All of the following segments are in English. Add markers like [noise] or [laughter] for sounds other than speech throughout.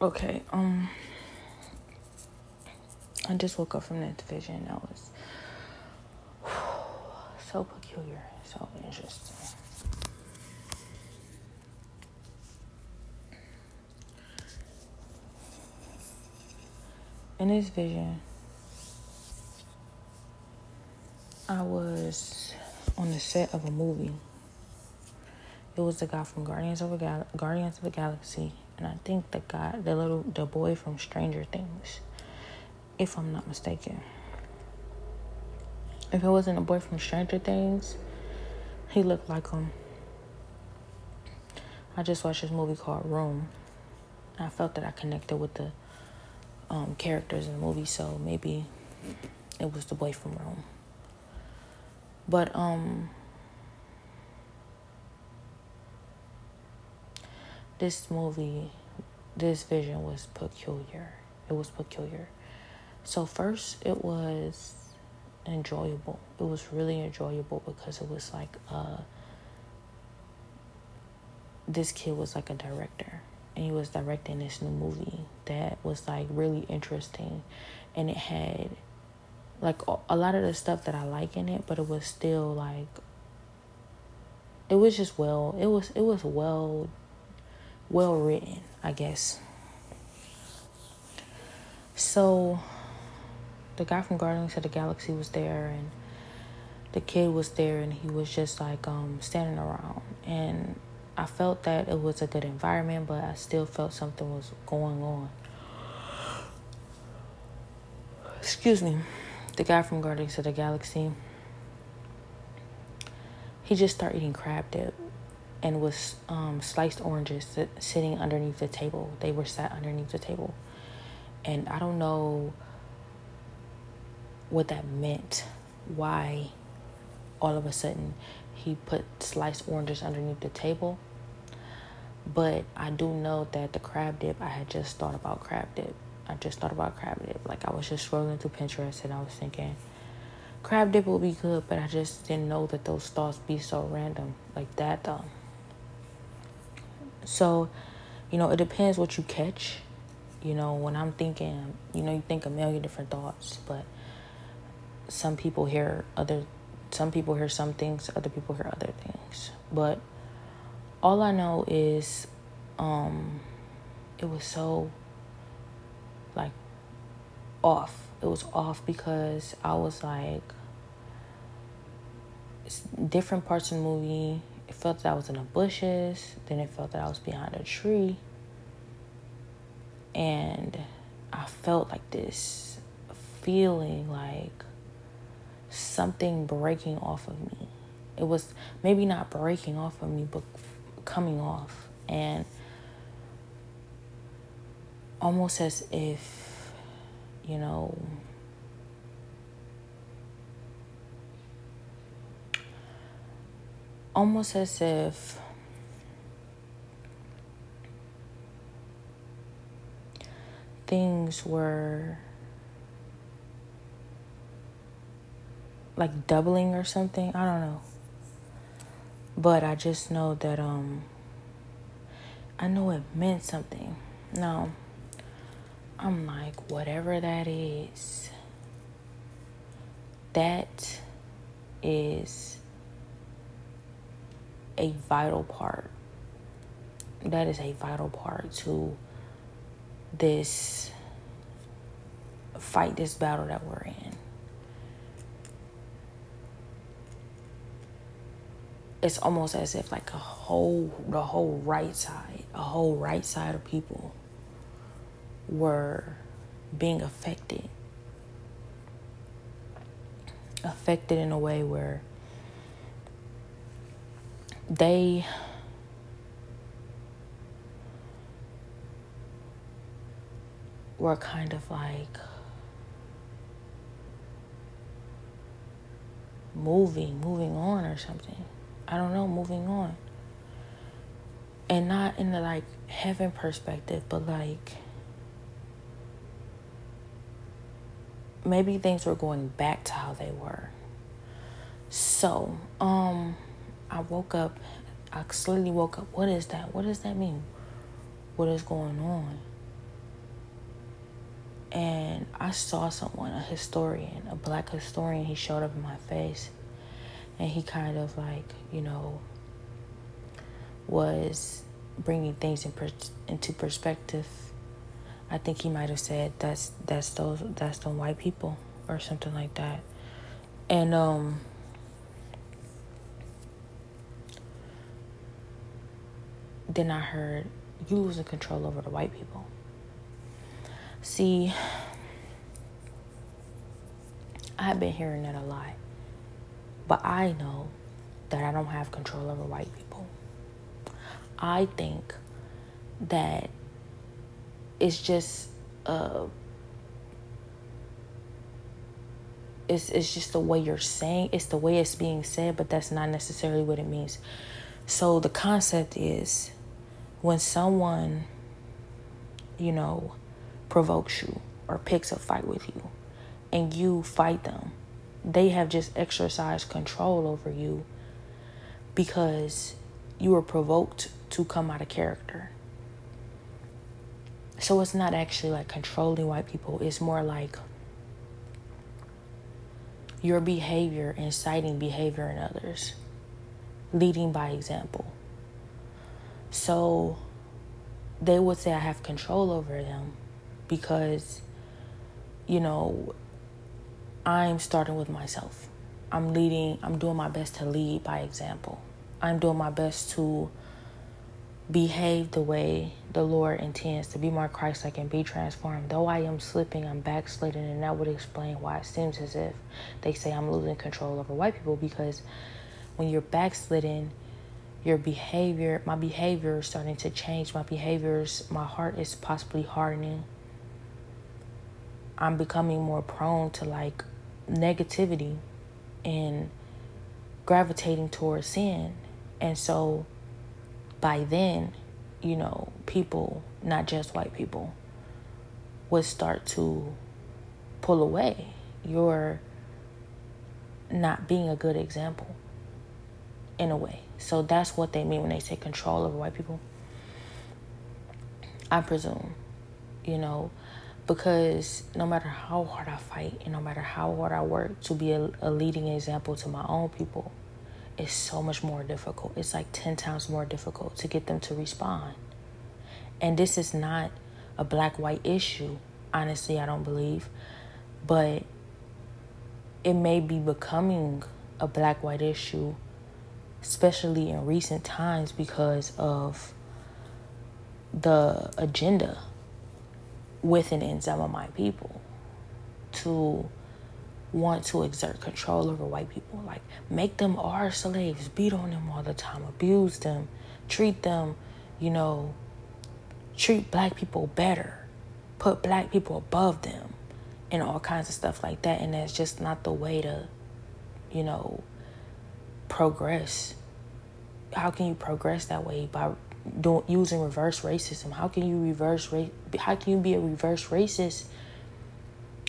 Okay, um I just woke up from that vision. That was [sighs] so peculiar, so interesting. In this vision, I was on the set of a movie. It was the guy from Guardians of Gal- Guardians of the Galaxy, and I think the guy, the little, the boy from Stranger Things, if I'm not mistaken. If it wasn't a boy from Stranger Things, he looked like him. I just watched this movie called Room. I felt that I connected with the um, characters in the movie, so maybe it was the boy from Room. But um this movie, this vision was peculiar. It was peculiar. So first it was enjoyable. It was really enjoyable because it was like uh this kid was like a director and he was directing this new movie that was like really interesting and it had like a lot of the stuff that I like in it, but it was still like it was just well, it was it was well well written, I guess. So the guy from Guardians of the Galaxy was there and the kid was there and he was just like um standing around and I felt that it was a good environment, but I still felt something was going on. Excuse me the guy from Guardians of the Galaxy, he just started eating crab dip and was um, sliced oranges sitting underneath the table. They were sat underneath the table. And I don't know what that meant. Why all of a sudden he put sliced oranges underneath the table. But I do know that the crab dip, I had just thought about crab dip. I just thought about crab dip. Like I was just scrolling through Pinterest and I was thinking crab dip would be good, but I just didn't know that those thoughts be so random like that though. So, you know, it depends what you catch. You know, when I'm thinking, you know, you think a million different thoughts, but some people hear other some people hear some things, other people hear other things. But all I know is um it was so like off. It was off because I was like it's different parts of the movie. Felt that I was in the bushes. Then it felt that I was behind a tree. And I felt like this feeling like something breaking off of me. It was maybe not breaking off of me, but coming off. And almost as if, you know, almost as if things were like doubling or something. I don't know. But I just know that um I know it meant something. No. I'm like, whatever that is, that is a vital part. That is a vital part to this fight, this battle that we're in. It's almost as if like a whole, the whole right side, a whole right side of people were being affected. Affected in a way where they were kind of like moving, moving on or something. I don't know, moving on. And not in the like heaven perspective, but like maybe things were going back to how they were. So, um, I woke up, I slowly woke up. What is that? What does that mean? What is going on? and I saw someone, a historian, a black historian, he showed up in my face and he kind of like, you know, was bringing things in per- into perspective. I think he might have said that's that's those that's the white people or something like that. And um then I heard you losing control over the white people. See, I've been hearing that a lot. But I know that I don't have control over white people. I think that it's just uh it's it's just the way you're saying it's the way it's being said but that's not necessarily what it means so the concept is when someone you know provokes you or picks a fight with you and you fight them they have just exercised control over you because you were provoked to come out of character. So it's not actually like controlling white people, it's more like your behavior inciting behavior in others, leading by example. So they would say I have control over them because, you know, I'm starting with myself. I'm leading, I'm doing my best to lead by example. I'm doing my best to behave the way the Lord intends to be more Christ like and be transformed. Though I am slipping, I'm backsliding, and that would explain why it seems as if they say I'm losing control over white people because when you're backsliding, your behavior, my behavior is starting to change. My behaviors, my heart is possibly hardening. I'm becoming more prone to like negativity and gravitating towards sin. And so by then, you know, people, not just white people, would start to pull away. You're not being a good example in a way. So that's what they mean when they say control over white people. I presume, you know, because no matter how hard I fight and no matter how hard I work to be a, a, leading example to my own people, it's so much more difficult. It's like 10 times more difficult to get them to respond. And this is not a black white issue, honestly, I don't believe, but it may be becoming a black white issue, especially in recent times because of the agenda within and some of my people to want to exert control over white people. Like, make them our slaves, beat on them all the time, abuse them, treat them, you know, treat black people better, put black people above them, and all kinds of stuff like that. And that's just not the way to, you know, progress. How can you progress that way? By doing using reverse racism? How can you reverse race? How can you be a reverse racist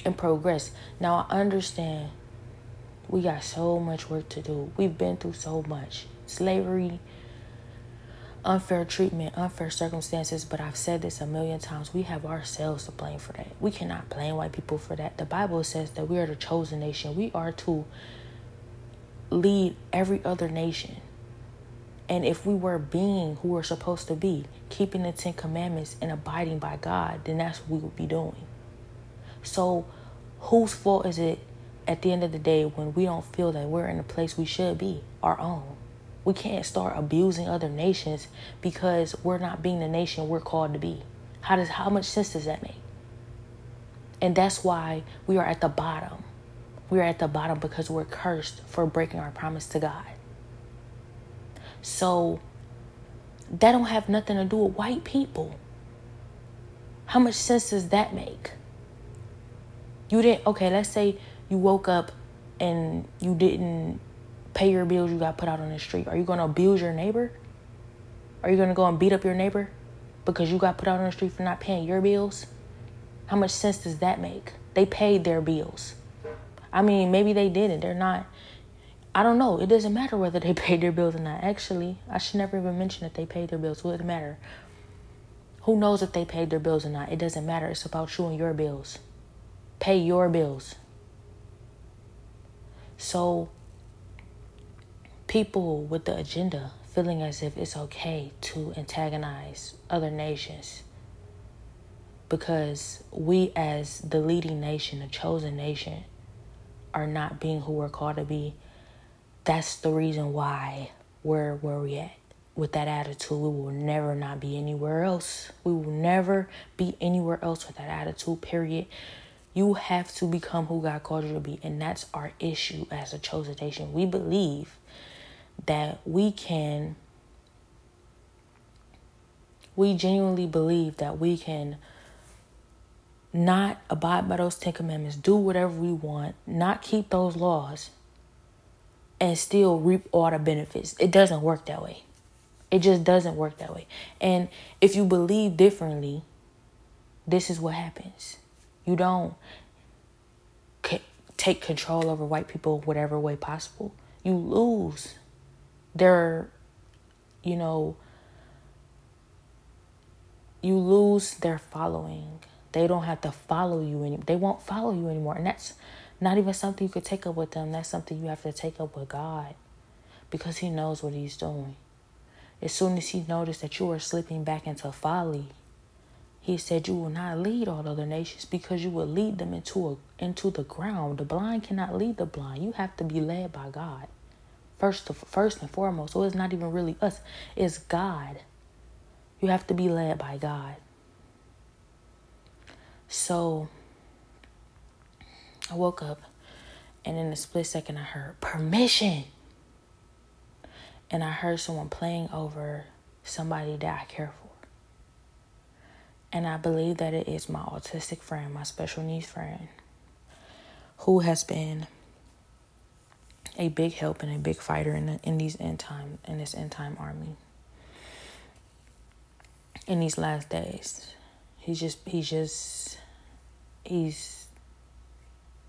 and progress? Now I understand we got so much work to do. We've been through so much slavery, unfair treatment, unfair circumstances. But I've said this a million times. We have ourselves to blame for that. We cannot blame white people for that. The Bible says that we are the chosen nation. We are to lead every other nation and if we were being who we're supposed to be, keeping the Ten Commandments and abiding by God, then that's what we would be doing. So, whose fault is it at the end of the day when we don't feel that we're in the place we should be, our own? We can't start abusing other nations because we're not being the nation we're called to be. How does how much sense does that make? And that's why we are at the bottom. We are at the bottom because we're cursed for breaking our promise to God. So that don't have nothing to do with white people. How much sense does that make? You didn't okay, let's say you woke up and you didn't pay your bills you got put out on the street. Are you gonna abuse your neighbor? Are you gonna go and beat up your neighbor because you got put out on the street for not paying your bills? How much sense does that make? They paid their bills. I mean, maybe they didn't. They're not I don't know. It doesn't matter whether they [laughs] paid their bills or not. Actually, I should never even mention that they paid their bills. It matter? Who knows if they paid their bills or not? It doesn't matter. It's about you and your bills. pay your bills. So, people with the agenda feeling as if it's okay to antagonize other nations because we, as the leading nation, the chosen nation, are not being who we're called to be. That's the reason why we're where we at. With that attitude, we will never not be anywhere else. We will never be anywhere else with that attitude, period. You have to become who God called you to be. And that's our issue as a chosen nation. We believe that we can, we genuinely believe that we can not abide by those Ten Commandments, do whatever we want, not keep those laws, and still reap all the benefits. It doesn't work that way. It just doesn't work that way. And if you believe differently, this is what happens. You don't take control over white people whatever way possible. You lose. Their, you know, you lose their following. They don't have to follow you anymore. They won't follow you anymore. And that's not even something you could take up with them. That's something you have to take up with God because He knows what He's doing. As soon as He noticed that you are slipping back into folly, He said, You will not lead all other nations because you will lead them into, a, into the ground. The blind cannot lead the blind. You have to be led by God. First, first and foremost. So it's not even really us, it's God. You have to be led by God. So I woke up and in a split second I heard permission. And I heard someone playing over somebody that I care for. And I believe that it is my autistic friend, my special needs friend, who has been a big help and a big fighter in the, in these end time in this end time army. In these last days, he's just he's just he's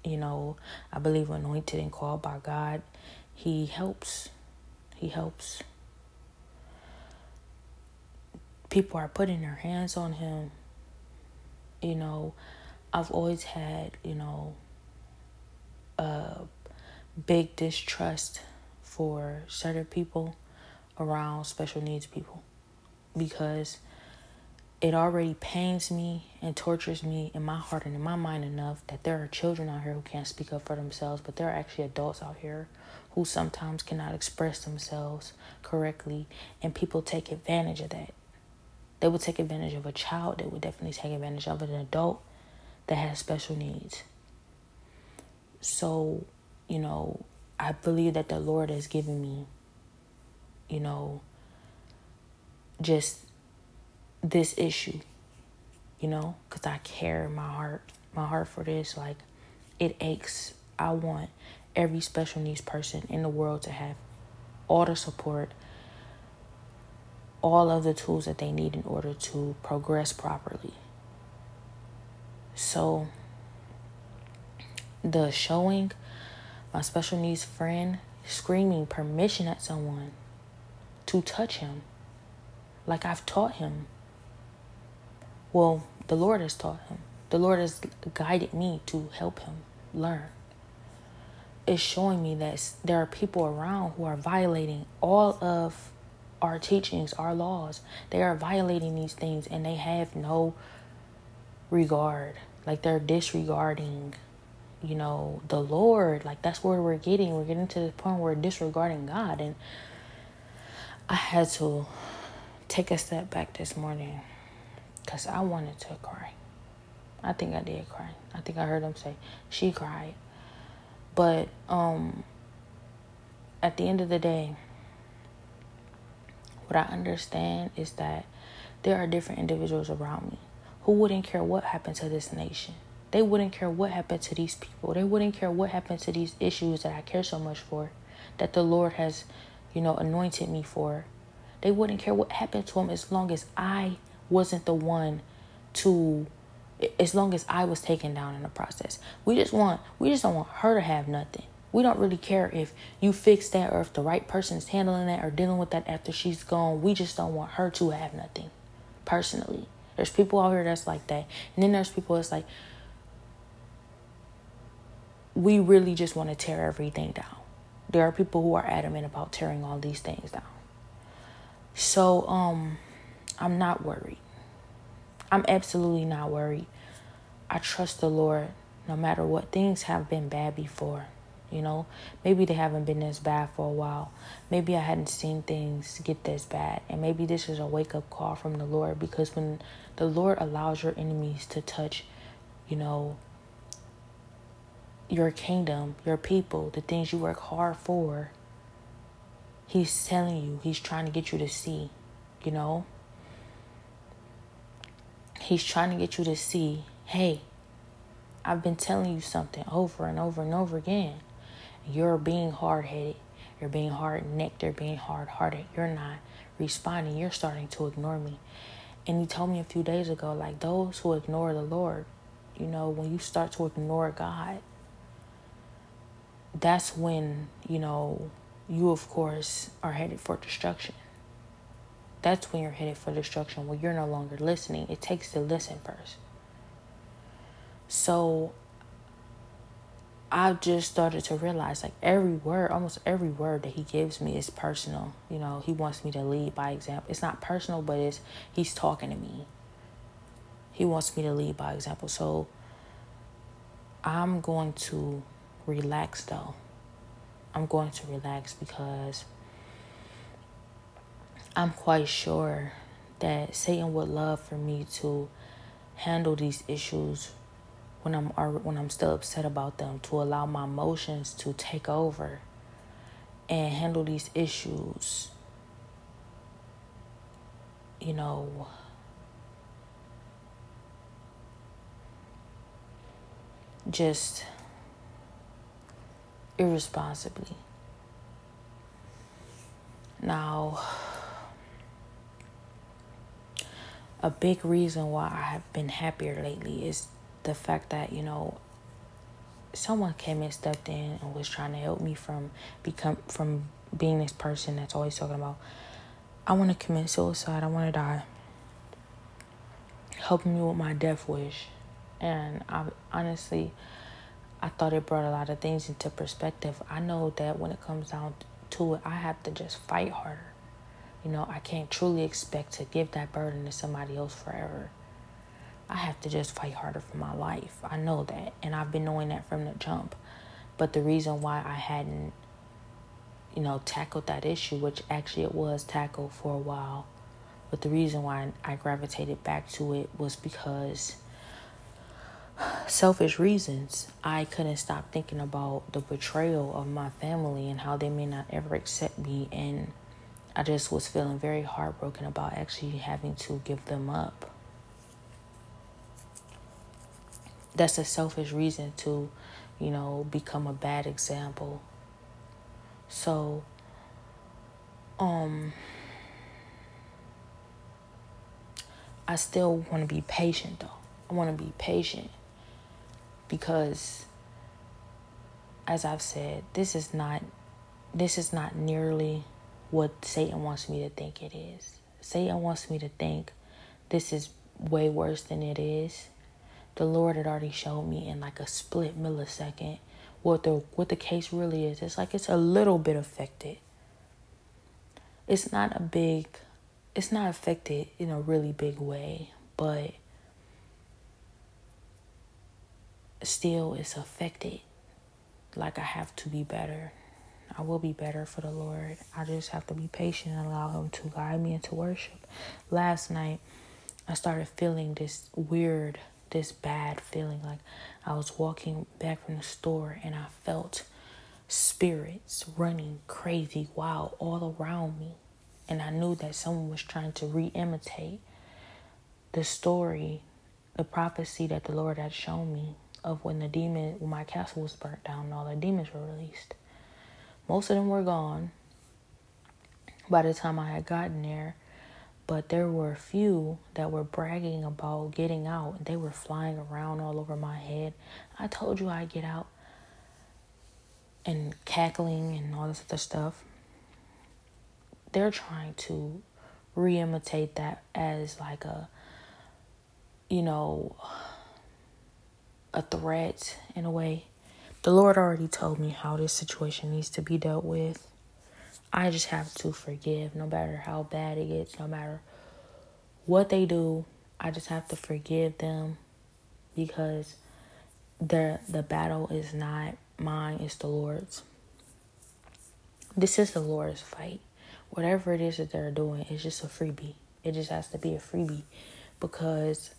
you know i believe anointed and called by god he helps. He helps. People are putting their hands on him. You know i've always had you know a big distrust for certain people around special needs people because it already pains me and tortures me in my heart and in my mind enough that there are children out here who can't speak up for themselves, but there are actually adults out here who sometimes cannot express themselves correctly, and people take advantage of that. They would take advantage of a child, they would definitely take advantage of an adult that has special needs. So, you know, I believe that the Lord has given me, you know, just this issue, you know, because I care my heart, my heart for this. Like, it aches. I want every special needs person in the world to have all the support, all of the tools that they need in order to progress properly. So, the showing my special needs friend screaming permission at someone to touch him like I've taught him well, the Lord has taught him. The Lord has guided me to help him learn. It's showing me that there are people around who are violating all of our teachings, our laws. They are violating these things and they have no regard. Like they're disregarding, you know, the Lord. Like that's where we're getting. We're getting to the point where we're disregarding God. And I had to take a step back this morning because I wanted to cry. I think I did cry. I think I heard him say she cried. But um at the end of the day, what I understand is that there are different individuals around me who wouldn't care what happened to this nation. They wouldn't care what happened to these people. They wouldn't care what happened to these issues that I care so much for, that the Lord has, you know, anointed me for. They wouldn't care what happened to them as long as I wasn't the one to as long as I was taken down in the process. We just want we just don't want her to have nothing. We don't really care if you fix that or if the right person is handling that or dealing with that after she's gone. We just don't want her to have nothing. Personally. There's people out here that's like that. And then there's people that's like we really just want to tear everything down. There are people who are adamant about tearing all these things down. So, um, I'm not worried. I'm absolutely not worried. I trust the Lord no matter what things have been bad before. You know, maybe they haven't been this bad for a while. Maybe I hadn't seen things get this bad. And maybe this is a wake up call from the Lord because when the Lord allows your enemies to touch, you know, your kingdom, your people, the things you work hard for, He's telling you, He's trying to get you to see, you know? He's trying to get you to see, hey, I've been telling you something over and over and over again. You're being hard headed. You're being hard necked. You're being hard hearted. You're not responding. You're starting to ignore me. And he told me a few days ago, like those who ignore the Lord, you know, when you start to ignore God, that's when, you know, you of course are headed for destruction. That's when you're headed for destruction, when you're no longer listening. It takes to listen first. So I've just started to realize like every word, almost every word that he gives me is personal. You know, he wants me to lead by example. It's not personal, but it's he's talking to me. He wants me to lead by example. So I'm going to relax though. I'm going to relax because I'm quite sure that Satan would love for me to handle these issues when I'm when I'm still upset about them to allow my emotions to take over and handle these issues you know. Just irresponsibly. Now a big reason why I have been happier lately is the fact that you know someone came and stepped in and was trying to help me from become from being this person that's always talking about I want to commit suicide, I want to die. Helping me with my death wish. And I honestly I thought it brought a lot of things into perspective. I know that when it comes down to it, I have to just fight harder. You know, I can't truly expect to give that burden to somebody else forever. I have to just fight harder for my life. I know that. And I've been knowing that from the jump. But the reason why I hadn't, you know, tackled that issue, which actually it was tackled for a while, but the reason why I gravitated back to it was because selfish reasons. I couldn't stop thinking about the betrayal of my family and how they may not ever accept me. And I just was feeling very heartbroken about actually having to give them up. that's a selfish reason to, you know, become a bad example. So, um, I still want to be patient though. I want to be patient because as I've said, this is not this is not nearly what Satan wants me to think it is. Satan wants me to think this is way worse than it is the Lord had already showed me in like a split millisecond what the what the case really is. It's like it's a little bit affected. It's not a big it's not affected in a really big way, but still it's affected. Like I have to be better. I will be better for the Lord. I just have to be patient and allow him to guide me into worship. Last night I started feeling this weird this bad feeling. Like I was walking back from the store and I felt spirits running crazy wild all around me. And I knew that someone was trying to re imitate the story, the prophecy that the Lord had shown me of when the demon, when my castle was burnt down and all the demons were released. Most of them were gone by the time I had gotten there but there were a few that were bragging about getting out. They were flying around all over my head. I told you I'd get out. And cackling and all this other stuff. They're trying to re imitate that as like a, you know, a threat in a way. The Lord already told me how this situation needs to be dealt with. I just have to forgive no matter how bad it gets, no matter what they do. I just have to forgive them because the the battle is not mine, it's the Lord's. This is the Lord's fight. Whatever it is that they're doing, it's just a freebie. It just has to be a freebie because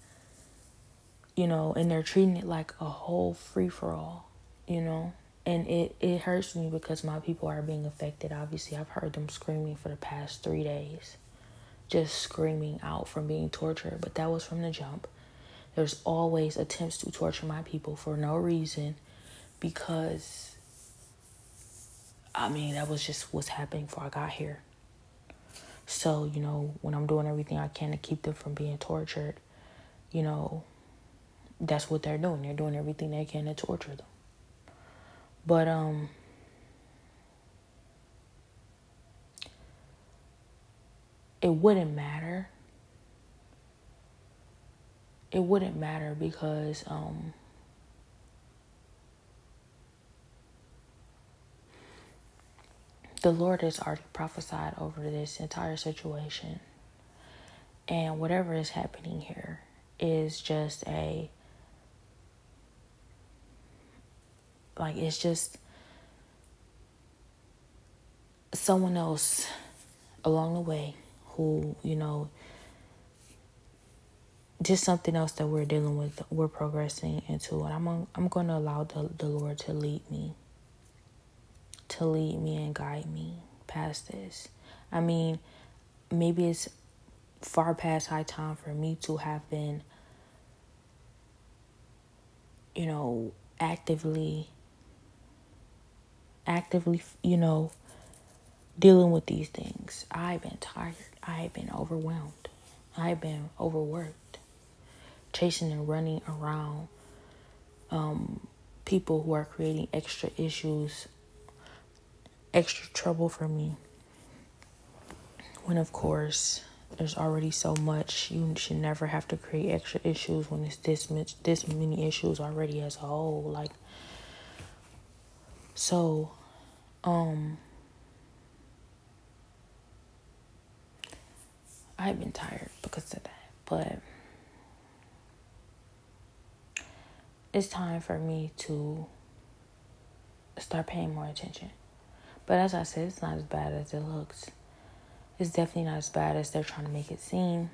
you know, and they're treating it like a whole free for all, you know? And it it hurts me because my people are being affected. Obviously i've heard them screaming for the past three days. Just screaming out from being tortured. But that was from the jump. There's always attempts to torture my people for no reason because i mean that was just what's happening before i got here. So you know when i'm doing everything i can to keep them from being tortured you know that's what they're doing. They're doing everything they can to torture them but um it wouldn't matter. It wouldn't matter because um the Lord has already prophesied over this entire situation. And whatever is happening here is just a Like it's just someone else along the way who, you know, just something else that we're dealing with, we're progressing into. And I'm I'm going to allow the, the Lord to lead me, to lead me and guide me past this. I mean, maybe it's far past high time for me to have been, you know, actively actively, you know, dealing with these things. I've been tired. I've been overwhelmed. I've been overworked, chasing and running around um, people who are creating extra issues, extra trouble for me. When, of course, there's already so much. You should never have to create extra issues when it's this much, this many issues already as a whole. Like, so, um, I've been tired because of that, but it's time for me to start paying more attention. But as I said, it's not as bad as it looks. It's definitely not as bad as they're trying to make it seem.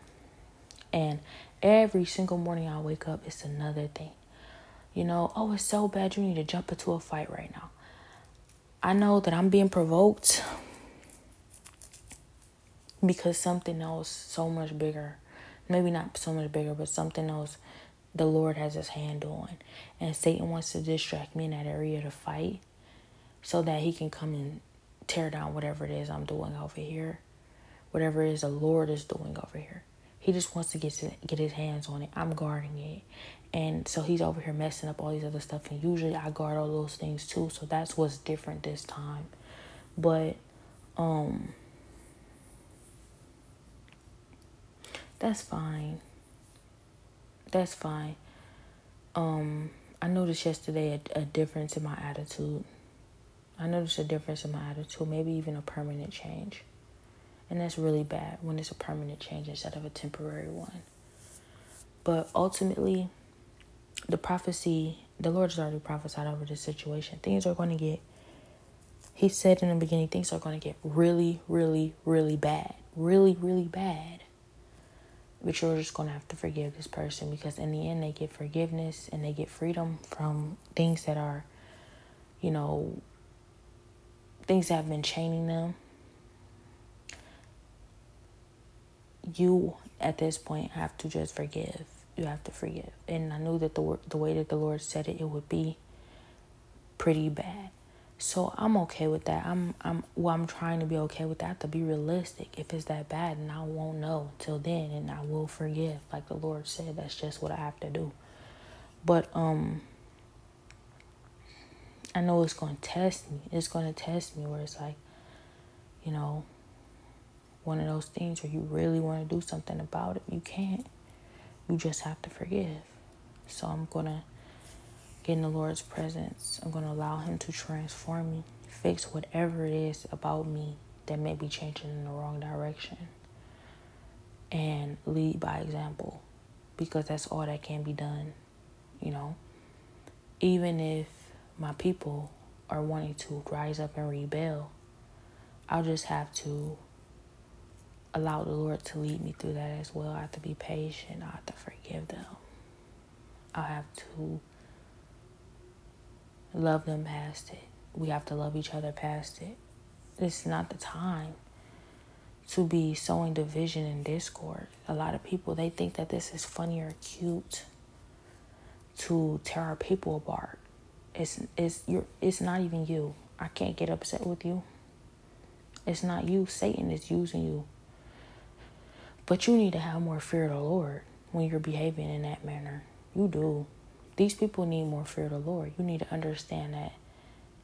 And every single morning I wake up, it's another thing. You know, oh, it's so bad you need to jump into a fight right now. I know that I'm being provoked because something else so much bigger, maybe not so much bigger, but something else the Lord has his hand on. And Satan wants to distract me in that area to fight so that he can come and tear down whatever it is I'm doing over here, whatever it is the Lord is doing over here. He just wants to get get his hands on it. I'm guarding it. And so he's over here messing up all these other stuff. And usually I guard all those things too. So that's what's different this time. But, um, that's fine. That's fine. Um, I noticed yesterday a, a difference in my attitude. I noticed a difference in my attitude, maybe even a permanent change. And that's really bad when it's a permanent change instead of a temporary one. But ultimately, the prophecy, the Lord has already prophesied over this situation. Things are going to get, He said in the beginning, things are going to get really, really, really bad. Really, really bad. But you're just going to have to forgive this person because in the end, they get forgiveness and they get freedom from things that are, you know, things that have been chaining them. You, at this point, have to just forgive you have to forgive. And I knew that the the way that the Lord said it, it would be pretty bad. So I'm okay with that. I'm I'm well I'm trying to be okay with that to be realistic. If it's that bad and I won't know till then and I will forgive. Like the Lord said, that's just what I have to do. But um I know it's gonna test me. It's gonna test me where it's like, you know, one of those things where you really wanna do something about it, you can't. You just have to forgive. So I'm going to get in the Lord's presence. I'm going to allow Him to transform me, fix whatever it is about me that may be changing in the wrong direction, and lead by example because that's all that can be done, you know. Even if my people are wanting to rise up and rebel, I'll just have to allow the Lord to lead me through that as well. I have to be patient. I have to forgive them. I have to love them past it. We have to love each other past it. It's not the time to be sowing division and discord. A lot of people they think that this is funny or cute to tear our people apart. It's it's you it's not even you. I can't get upset with you. It's not you. Satan is using you. But you need to have more fear of the Lord when you're behaving in that manner. You do. These people need more fear of the Lord. You need to understand that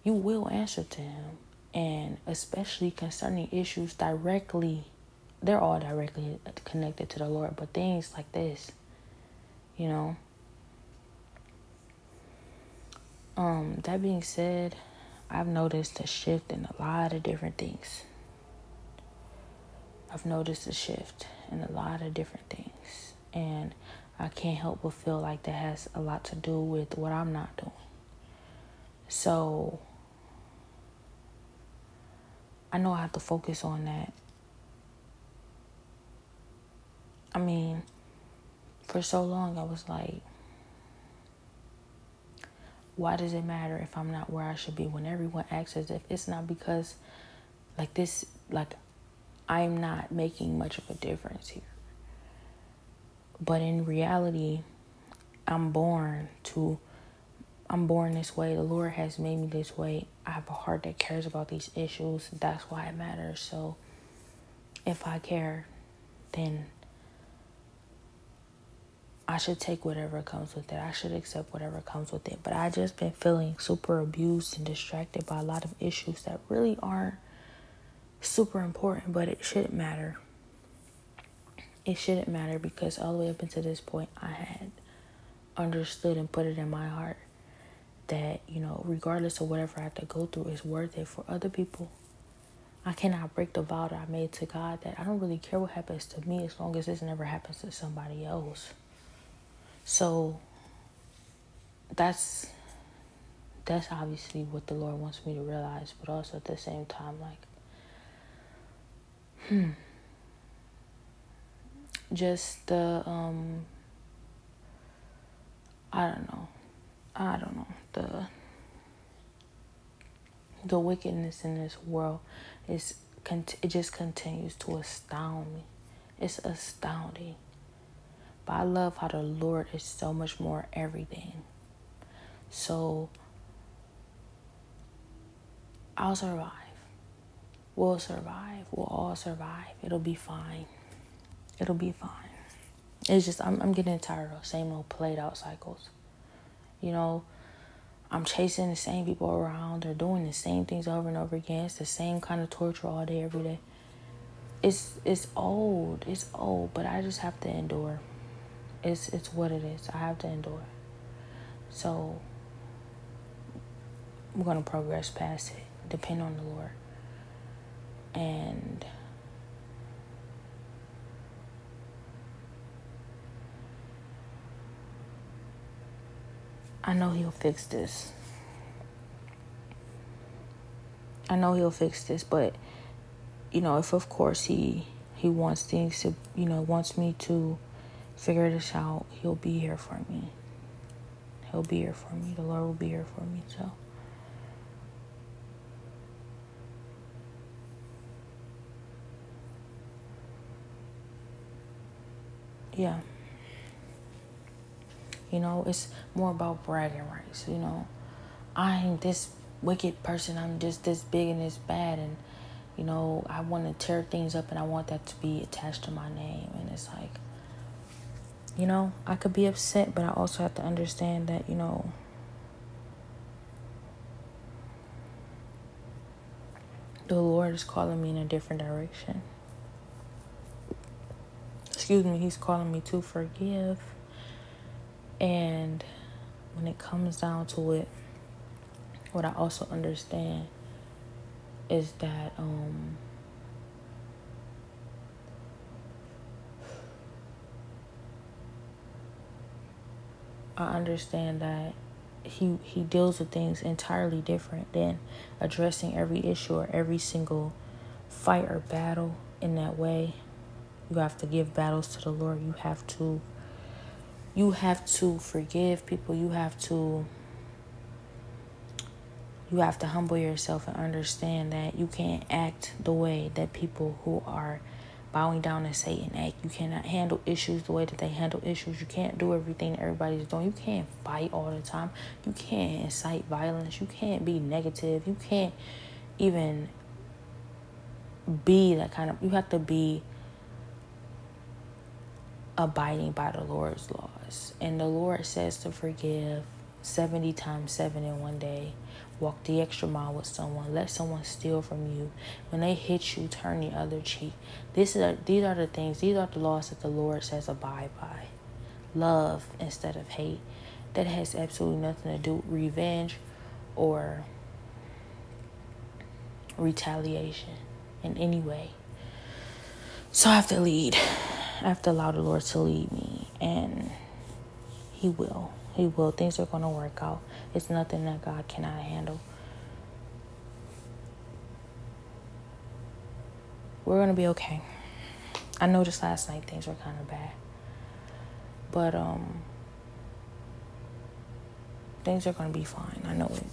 you will answer to Him. And especially concerning issues directly, they're all directly connected to the Lord. But things like this, you know. Um, that being said, I've noticed a shift in a lot of different things. I've noticed a shift in a lot of different things. And I can't help but feel like that has a lot to do with what I'm not doing. So I know I have to focus on that. I mean, for so long I was like, why does it matter if I'm not where I should be when everyone acts as if it's not because like this like I'm not making much of a difference here. But in reality, I'm born to I'm born this way. The Lord has made me this way. I have a heart that cares about these issues. That's why it matters. So if I care, then I should take whatever comes with it. I should accept whatever comes with it. But I just been feeling super abused and distracted by a lot of issues that really aren't super important, but it shouldn't matter. It shouldn't matter because all the way up until this point, I had understood and put it in my heart that, you know, regardless of whatever I have to go through, it's worth it for other people. I cannot break the vow that I made to God that I don't really care what happens to me as long as this never happens to somebody else. So that's that's obviously what the Lord wants me to realize, but also at the same time, like Hmm. Just the um I don't know. I don't know. The the wickedness in this world is it just continues to astound me. It's astounding. But I love how the Lord is so much more everything. So I'll survive. We'll survive. We'll all survive. It'll be fine. It'll be fine. It's just I'm I'm getting tired of same old played out cycles. You know, I'm chasing the same people around. They're doing the same things over and over again. It's the same kind of torture all day, every day. It's it's old. It's old, but I just have to endure. It's it's what it is. I have to endure. So I'm gonna progress past it. Depend on the Lord and I know he'll fix this. I know he'll fix this, but you know, if of course he he wants things to, you know, wants me to figure this out, he'll be here for me. He'll be here for me. The Lord will be here for me. So yeah. You know, it's more about bragging rights. You know, I'm this wicked person. I'm just this big and this bad, and you know, I want to tear things up, and I want that to be attached to my name. And it's like, you know, I could be upset, but I also have to understand that you know. The Lord is calling me in a different direction excuse me, he's calling me to forgive. And when it comes down to it, what I also understand is that um I understand that he he deals with things entirely different than addressing every issue or every single fight or battle in that way. You have to give battles to the Lord. You have to you have to forgive people. You have to you have to humble yourself and understand that you can't act the way that people who are bowing down to Satan act. You cannot handle issues the way that they handle issues. You can't do everything everybody's doing. You can't fight all the time. You can't incite violence. You can't be negative. You can't even be that kind of you have to be abiding by the Lord's laws. And the Lord says to forgive 70 times 7 in one day. Walk the extra mile with someone. Let someone steal from you. When they hit you, turn the other cheek. This is these are the things, these are the laws that the Lord says abide by. Love instead of hate. That has absolutely nothing to do with revenge or retaliation in any way. So I have to lead. Have to allow the Lord to lead me, and He will. He will. Things are going to work out. It's nothing that God cannot handle. We're going to be okay. I noticed last night things were kind of bad. But, um, things are going to be fine. I know it.